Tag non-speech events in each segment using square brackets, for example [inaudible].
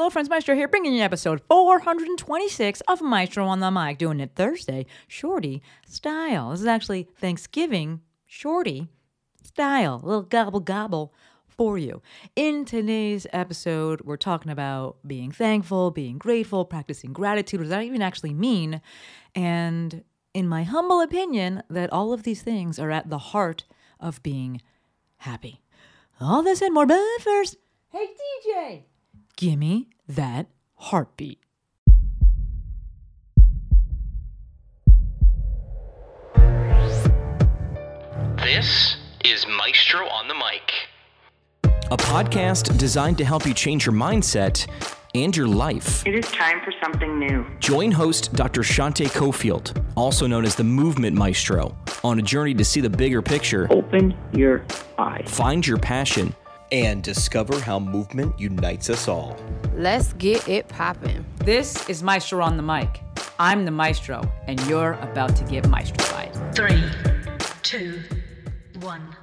hello, friends. Maestro here, bringing you episode 426 of Maestro on the Mic, doing it Thursday, shorty style. This is actually Thanksgiving shorty style, a little gobble gobble for you. In today's episode, we're talking about being thankful, being grateful, practicing gratitude. What does that even actually mean? And in my humble opinion, that all of these things are at the heart of being happy. All this and more, but first, hey DJ, gimme that heartbeat. This is Maestro on the Mic. a podcast designed to help you change your mindset and your life. It is time for something new. Join host Dr. Shante Cofield, also known as the Movement Maestro, on a journey to see the bigger picture, Open your eyes. find your passion, and discover how movement unites us all. Let's get it poppin'. This is Maestro on the Mic. I'm the Maestro, and you're about to get maestrofied. Three, two, one.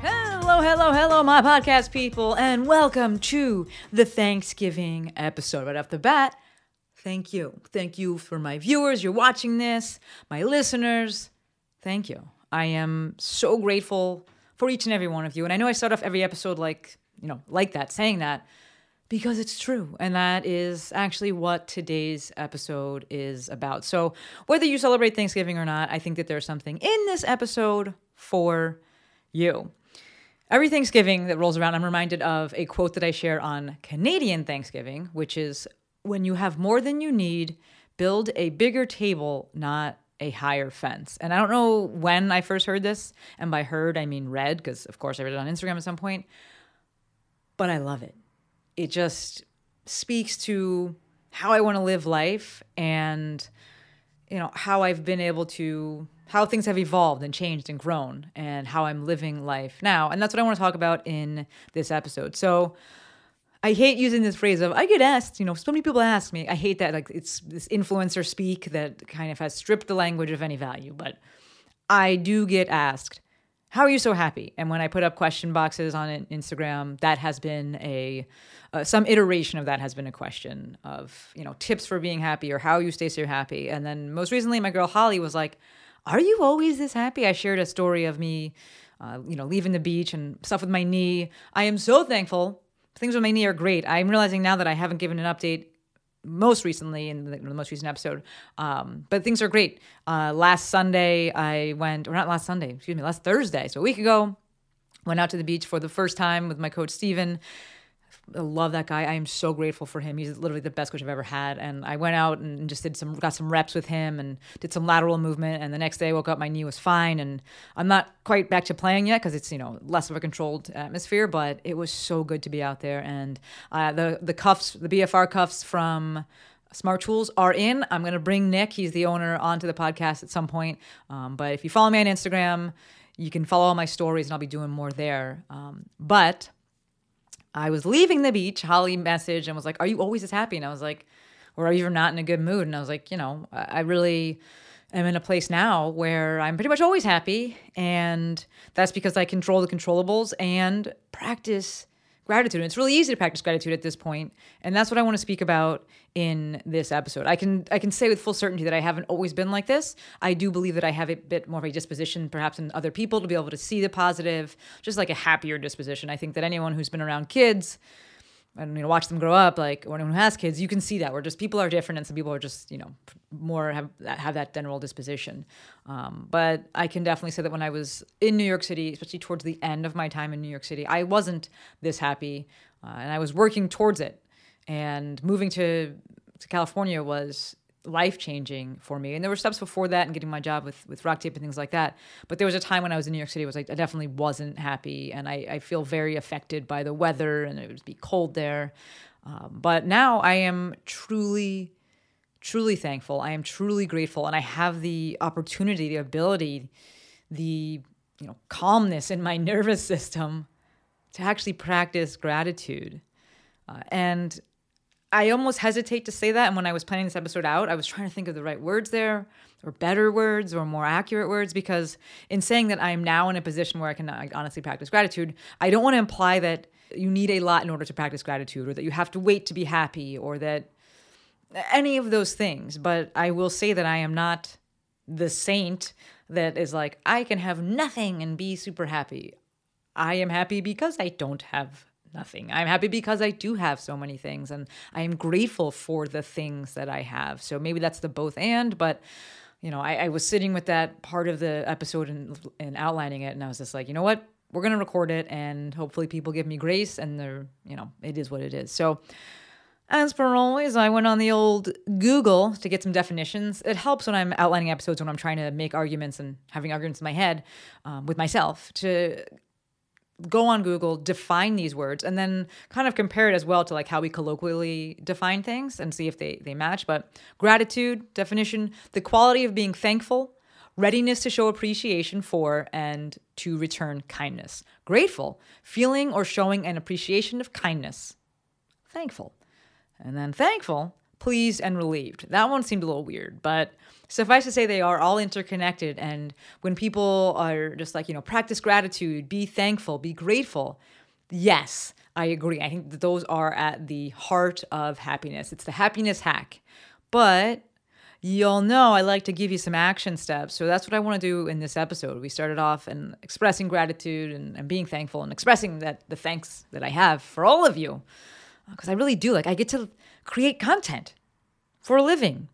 Hello, hello, hello, my podcast people, and welcome to the Thanksgiving episode. Right off the bat, thank you. Thank you for my viewers. You're watching this, my listeners. Thank you. I am so grateful for each and every one of you. And I know I start off every episode like, you know, like that, saying that, because it's true. And that is actually what today's episode is about. So, whether you celebrate Thanksgiving or not, I think that there's something in this episode for you. Every Thanksgiving that rolls around, I'm reminded of a quote that I share on Canadian Thanksgiving, which is when you have more than you need, build a bigger table, not a higher fence. And I don't know when I first heard this, and by heard, I mean read, because of course I read it on Instagram at some point, but I love it. It just speaks to how I want to live life and you know how I've been able to how things have evolved and changed and grown and how I'm living life now. And that's what I want to talk about in this episode. So I hate using this phrase of I get asked, you know, so many people ask me. I hate that like it's this influencer speak that kind of has stripped the language of any value, but I do get asked, "How are you so happy?" And when I put up question boxes on Instagram, that has been a uh, some iteration of that has been a question of you know tips for being happy or how you stay so happy. And then most recently, my girl Holly was like, "Are you always this happy?" I shared a story of me, uh, you know, leaving the beach and stuff with my knee. I am so thankful. Things with my knee are great. I'm realizing now that I haven't given an update most recently in the, the most recent episode. Um, but things are great. Uh, last Sunday, I went, or not last Sunday, excuse me, last Thursday, so a week ago, went out to the beach for the first time with my coach, Steven. I love that guy. I am so grateful for him. He's literally the best coach I've ever had. And I went out and just did some, got some reps with him and did some lateral movement. And the next day I woke up, my knee was fine. And I'm not quite back to playing yet because it's, you know, less of a controlled atmosphere, but it was so good to be out there. And uh, the, the cuffs, the BFR cuffs from, Smart Tools are in. I'm going to bring Nick, he's the owner, onto the podcast at some point. Um, but if you follow me on Instagram, you can follow all my stories and I'll be doing more there. Um, but I was leaving the beach. Holly messaged and was like, Are you always this happy? And I was like, Or are you not in a good mood? And I was like, You know, I really am in a place now where I'm pretty much always happy. And that's because I control the controllables and practice gratitude. And it's really easy to practice gratitude at this point, and that's what I want to speak about in this episode. I can I can say with full certainty that I haven't always been like this. I do believe that I have a bit more of a disposition, perhaps in other people, to be able to see the positive, just like a happier disposition. I think that anyone who's been around kids and you know watch them grow up like anyone who has kids you can see that where just people are different and some people are just you know more have that have that general disposition. Um, but i can definitely say that when i was in new york city especially towards the end of my time in new york city i wasn't this happy uh, and i was working towards it. And moving to to california was life changing for me. And there were steps before that and getting my job with, with RockTape and things like that. But there was a time when I was in New York City, was like I definitely wasn't happy, and I, I feel very affected by the weather, and it would be cold there. Um, but now I am truly, truly thankful. I am truly grateful, and I have the opportunity, the ability, the you know calmness in my [laughs] nervous system to actually practice gratitude. Uh, and I almost hesitate to say that. And when I was planning this episode out, I was trying to think of the right words there, or better words, or more accurate words, because in saying that I am now in a position where I can honestly practice gratitude, I don't want to imply that you need a lot in order to practice gratitude, or that you have to wait to be happy, or that any of those things. But I will say that I am not the saint that is like, I can have nothing and be super happy. I am happy because I don't have nothing. I'm happy because I do have so many things and I am grateful for the things that I have. So maybe that's the both and, but you know, I, I was sitting with that part of the episode and, and outlining it, and I was just like, you know what? We're gonna record it, and hopefully people give me grace, and they're, you know, it is what it is. So, as per always, I went on the old Google to get some definitions. It helps when I'm outlining episodes when I'm trying to make arguments and having arguments in my head um, with myself to go on Google, define these words, and then kind of compare it as well to like how we colloquially define things and see if they, they match. But gratitude, definition, the quality of being thankful, readiness to show appreciation for and to return kindness. Grateful, feeling or showing an appreciation of kindness. Thankful. And then thankful, pleased and relieved. That one seemed a little weird, but suffice to say they are all interconnected and when people are just like you know practice gratitude be thankful be grateful yes i agree. I think that those are at the heart of happiness. It's the happiness hack. But you'll know i like to give you some action steps so that's what i want to do in this episode. We started off and expressing gratitude and, and being thankful and expressing that the thanks that i have for all of you because i really do. Like i get to create content for a living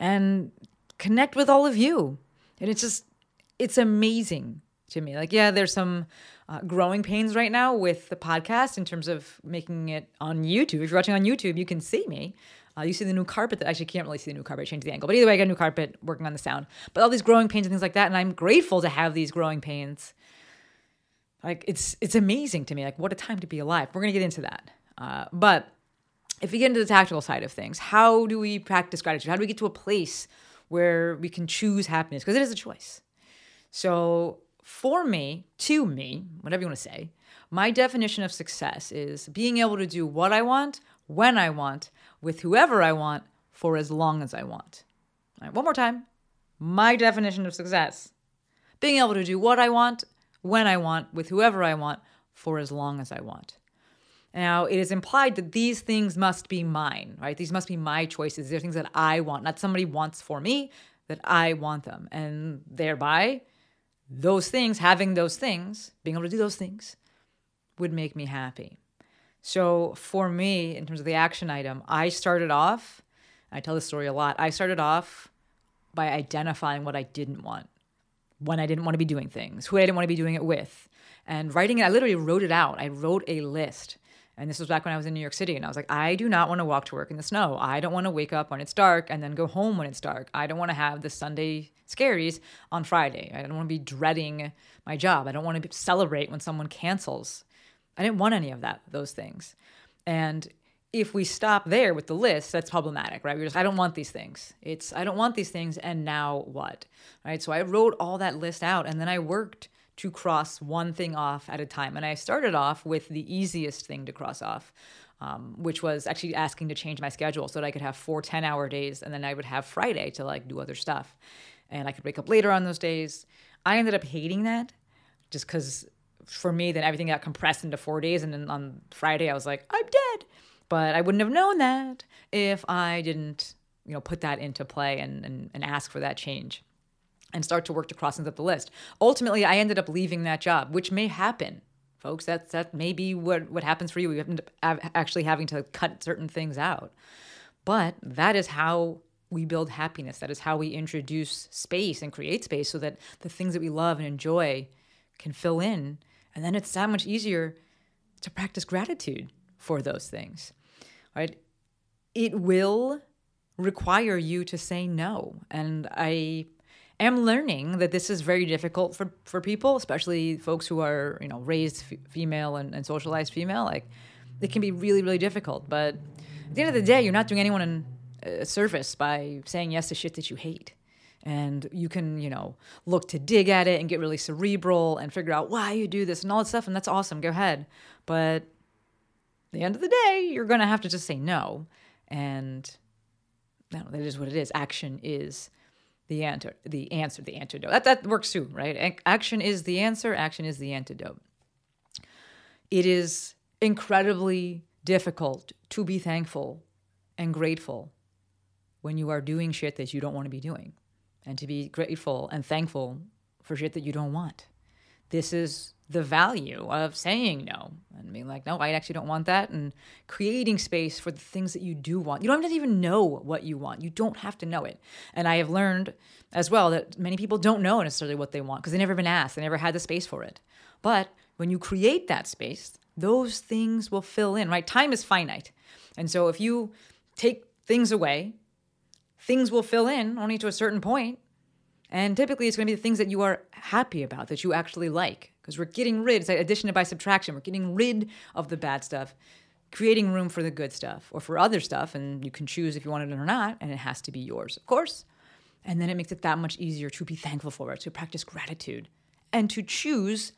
and connect with all of you. And it's just, it's amazing to me. Like, yeah, there's some uh, growing pains right now with the podcast in terms of making it on YouTube. If you're watching on YouTube, you can see me. Uh, you see the new carpet that I actually can't really see the new carpet. change the angle. But either way, I got a new carpet working on the sound. But all these growing pains and things like that. And I'm grateful to have these growing pains. Like, it's, it's amazing to me. Like, what a time to be alive. We're to get into that. Uh, but if we get into the tactical side of things, how do we practice gratitude? How do we get to a place where we can choose happiness because it is a choice. So, for me, to me, whatever you want to say, my definition of success is being able to do what I want, when I want, with whoever I want, for as long as I want. All right, one more time. My definition of success being able to do what I want, when I want, with whoever I want, for as long as I want. Now, it is implied that these things must be mine, right? These must be my choices. They're things that I want, not somebody wants for me, that I want them. And thereby, those things, having those things, being able to do those things, would make me happy. So for me, in terms of the action item, I started off, I tell this story a lot, I started off by identifying what I didn't want, when I didn't want to be doing things, who I didn't want to be doing it with. And writing it, I literally wrote it out. I wrote a list and this was back when I was in New York City. And I was like, I do not want to walk to work in the snow. I don't want to wake up when it's dark and then go home when it's dark. I don't want to have the Sunday scaries on Friday. I don't want to be dreading my job. I don't want to celebrate when someone cancels. I didn't want any of that, those things. And if we stop there with the list, that's problematic, right? We're just, I don't want these things. It's, I don't want these things. And now what? Right. So I wrote all that list out and then I worked to cross one thing off at a time. And I started off with the easiest thing to cross off, um, which was actually asking to change my schedule so that I could have four 10 hour days and then I would have Friday to like do other stuff. And I could wake up later on those days. I ended up hating that just because for me, then everything got compressed into four days. And then on Friday, I was like, I'm dead. But I wouldn't have known that if I didn't, you know, put that into play and, and, and ask for that change and start to work to cross up the list. Ultimately, I ended up leaving that job, which may happen, folks. That that may be what what happens for you. We end up actually having to cut certain things out, but that is how we build happiness. That is how we introduce space and create space so that the things that we love and enjoy can fill in, and then it's that much easier to practice gratitude for those things. Right? It will require you to say no, and I am learning that this is very difficult for, for people, especially folks who are, you know, raised f- female and, and socialized female. Like, it can be really, really difficult. But at the end of the day, you're not doing anyone an, a service by saying yes to shit that you hate. And you can, you know, look to dig at it and get really cerebral and figure out why you do this and all that stuff. And that's awesome. Go ahead. But the end of the day, you're going to have to just say no. And that is what it is. Action is the answer, the answer, the antidote. That that works too, right? Action is the answer. Action is the antidote. It is incredibly difficult to be thankful and grateful when you are doing shit that you don't want to be doing and to be grateful and thankful for shit that you don't want. This is the value of saying no and being like, no, I actually don't want that, and creating space for the things that you do want. You don't have to even know what you want. You don't have to know it. And I have learned as well that many people don't know necessarily what they want because they've never been asked, they never had the space for it. But when you create that space, those things will fill in, right? Time is finite. And so if you take things away, things will fill in only to a certain point and typically, it's going to be the things that you are happy about, that you actually like, because we're getting rid, it's like addition by subtraction. We're getting rid of the bad stuff, creating room for the good stuff or for other stuff. And you can choose if you want it or not, and it has to be yours, of course. And then it makes it that much easier to be thankful for it, to practice gratitude, and to choose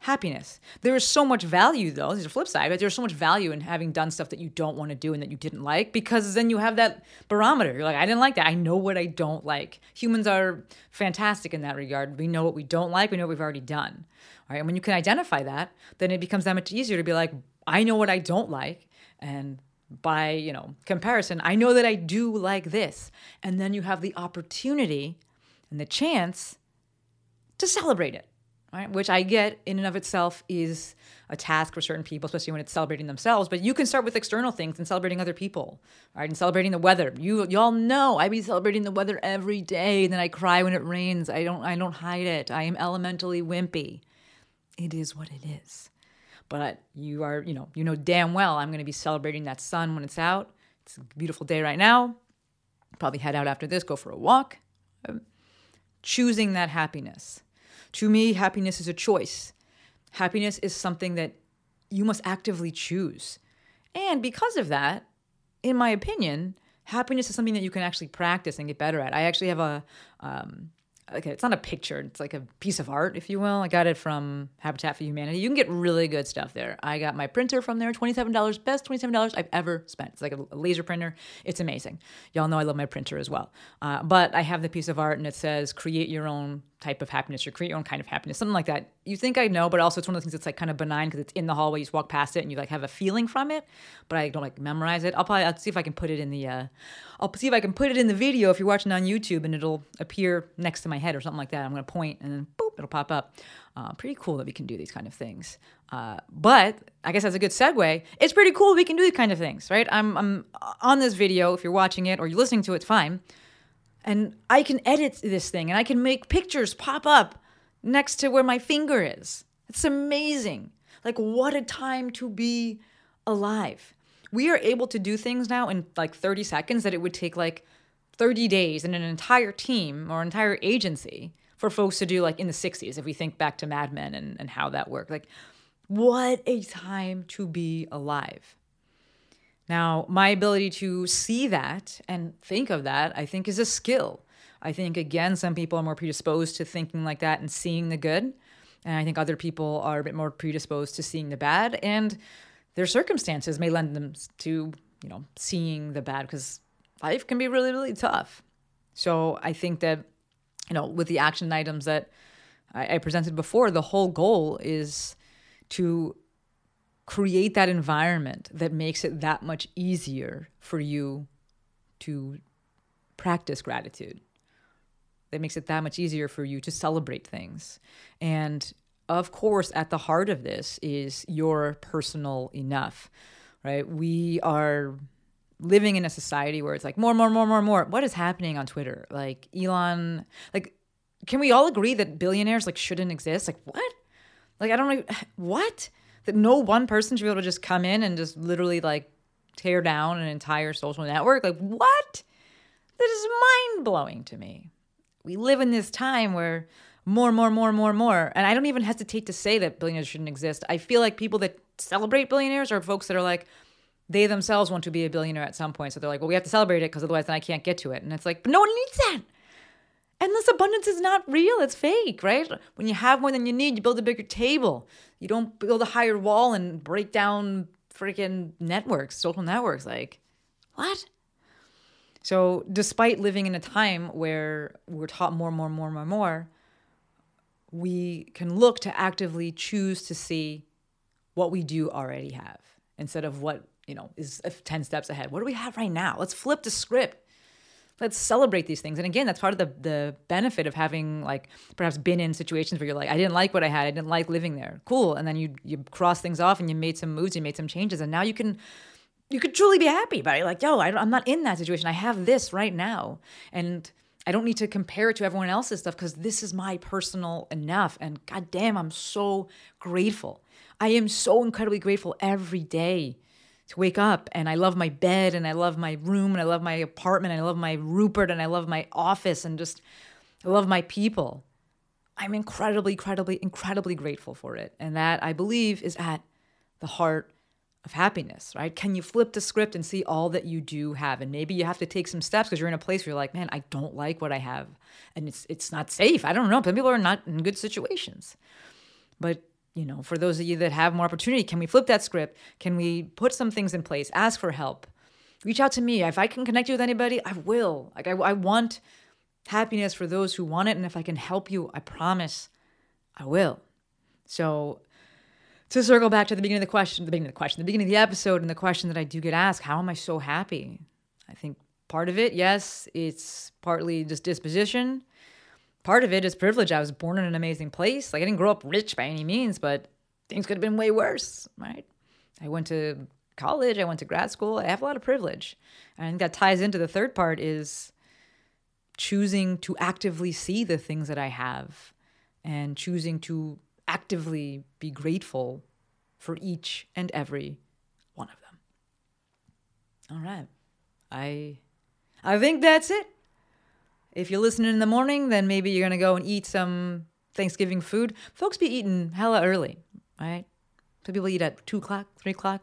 happiness. There is so much value, though. There's a flip side, but there's so much value in having done stuff that you don't want to do and that you didn't like because then you have that barometer. You're like, I didn't like that. I know what I don't like. Humans are fantastic in that regard. We know what we don't like. We know what we've already done. All right. And when you can identify that, then it becomes that much easier to be like, I know what I don't like. And by, you know, comparison, I know that I do like this. And then you have the opportunity and the chance to celebrate it right? Which I get in and of itself is a task for certain people, especially when it's celebrating themselves. But you can start with external things and celebrating other people, right? And celebrating the weather. You y'all know I be celebrating the weather every day. And then I cry when it rains. I don't I don't hide it. I am elementally wimpy. It is what it is. But you are, you know, you know damn well I'm going to be celebrating that sun when it's out. It's a beautiful day right now. Probably head out after this, go for a walk. Choosing that happiness to me, happiness is a choice. Happiness is something that you must actively choose. And because of that, in my opinion, happiness is something that you can actually practice and get better at. I actually have a um, okay, it's not a picture, it's like a piece of art, if you will. I got it from Habitat for Humanity. You can get really good stuff there. I got my printer from there, $27, best $27 I've ever spent. It's like a, laser printer. It's amazing. Y'all know I love my printer as well. Uh, but I have the piece of art and it says create your own type of happiness or create your own kind of happiness, something like that. You think I know, but also it's one of the things that's like kind of benign because it's in the hallway. You just walk past it and you like have a feeling from it, but I don't like memorize it. I'll probably I'll see if I can put it in the uh, I'll see if I can put it in the video if you're watching on YouTube and it'll appear next to my head or something like that. I'm gonna point and then boop, it'll pop up. Uh, pretty cool that we can do these kind of things. Uh, but I guess that's a good segue. It's pretty cool we can do these kind of things, right? I'm I'm on this video. If you're watching it or you're listening to it, it's fine and I can edit this thing and I can make pictures pop up next to where my finger is. It's amazing. Like, what a time to be alive. We are able to do things now in like 30 seconds that it would take like 30 days and an entire team or entire agency for folks to do like in the 60s, if we think back to Mad Men and, and how that worked. Like, what a time to be alive. Now, my ability to see that and think of that, I think, is a skill. I think, again, some people are more predisposed to thinking like that and seeing the good. And I think other people are a bit more predisposed to seeing the bad. And their circumstances may lend them to, you know, seeing the bad because life can be really, really tough. So I think that, you know, with the action items that I, I presented before, the whole goal is to create that environment that makes it that much easier for you to practice gratitude that makes it that much easier for you to celebrate things. And of course at the heart of this is your personal enough right? We are living in a society where it's like more more more more more. What is happening on twitter? Like elon like can we all agree that billionaires like shouldn't exist? Like what? Like i don't know [sighs] what that no one person should be able to just come in and just literally like tear down an entire social network. Like, what? That is mind blowing to me. We live in this time where more, more, more, more, more. And I don't even hesitate to say that billionaires shouldn't exist. I feel like people that celebrate billionaires are folks that are like, they themselves want to be a billionaire at some point. So they're like, well, we have to celebrate it because otherwise then I can't get to it. And it's like, but no one needs that. Endless abundance is not real. It's fake, right? When you have more than you need, you build a bigger table. You don't build a higher wall and break down freaking networks, social networks. Like, what? So, despite living in a time where we're taught more, more, more, more, more, we can look to actively choose to see what we do already have instead of what, you know, is 10 steps ahead. What do we have right now? Let's flip the script. Let's celebrate these things. And again, that's part of the the benefit of having like perhaps been in situations where you're like, I didn't like what I had, I didn't like living there. Cool. And then you you cross things off and you made some moves, you made some changes, and now you can you could truly be happy about it. Like, yo, I, I'm not in that situation. I have this right now. And I don't need to compare it to everyone else's stuff because this is my personal enough. And goddamn, I'm so grateful. I am so incredibly grateful every day to wake up and I love my bed and I love my room and I love my apartment and I love my Rupert and I love my office and just I love my people. I'm incredibly, incredibly, incredibly grateful for it. And that I believe is at the heart of happiness, right? Can you flip the script and see all that you do have? And maybe you have to take some steps because you're in a place where you're like, man, I don't like what I have. And it's it's not safe. I don't know. Some people are not in good situations. But you know, for those of you that have more opportunity, can we flip that script? Can we put some things in place? Ask for help. Reach out to me. If I can connect you with anybody, I will. Like I, I want happiness for those who want it. And if I can help you, I promise I will. So to circle back to the beginning of the question, the beginning of the question, the beginning of the episode, and the question that I do get asked, how am I so happy? I think part of it, yes, it's partly just disposition part of it is privilege. I was born in an amazing place. Like I didn't grow up rich by any means, but things could have been way worse, right? I went to college, I went to grad school. I have a lot of privilege. And I think that ties into the third part is choosing to actively see the things that I have and choosing to actively be grateful for each and every one of them. All right. I I think that's it. If you're listening in the morning, then maybe you're going to go and eat some Thanksgiving food. Folks be eating hella early, right? Some people eat at 2 o'clock, 3 o'clock,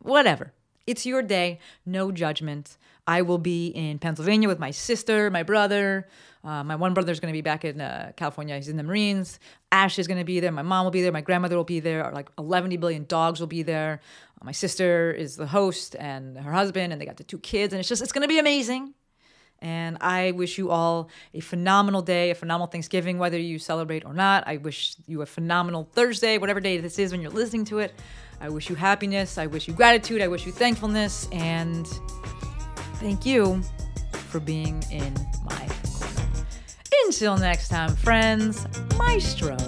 whatever. It's your day, no judgment. I will be in Pennsylvania with my sister, my brother. Uh, my one brother is going to be back in uh, California. He's in the Marines. Ash is going to be there. My mom will be there. My grandmother will be there. Like 11 billion dogs will be there. My sister is the host and her husband, and they got the two kids. And it's just, it's going to be amazing. And I wish you all a phenomenal day, a phenomenal Thanksgiving, whether you celebrate or not. I wish you a phenomenal Thursday, whatever day this is when you're listening to it. I wish you happiness. I wish you gratitude. I wish you thankfulness. And thank you for being in my corner. Until next time, friends, Maestro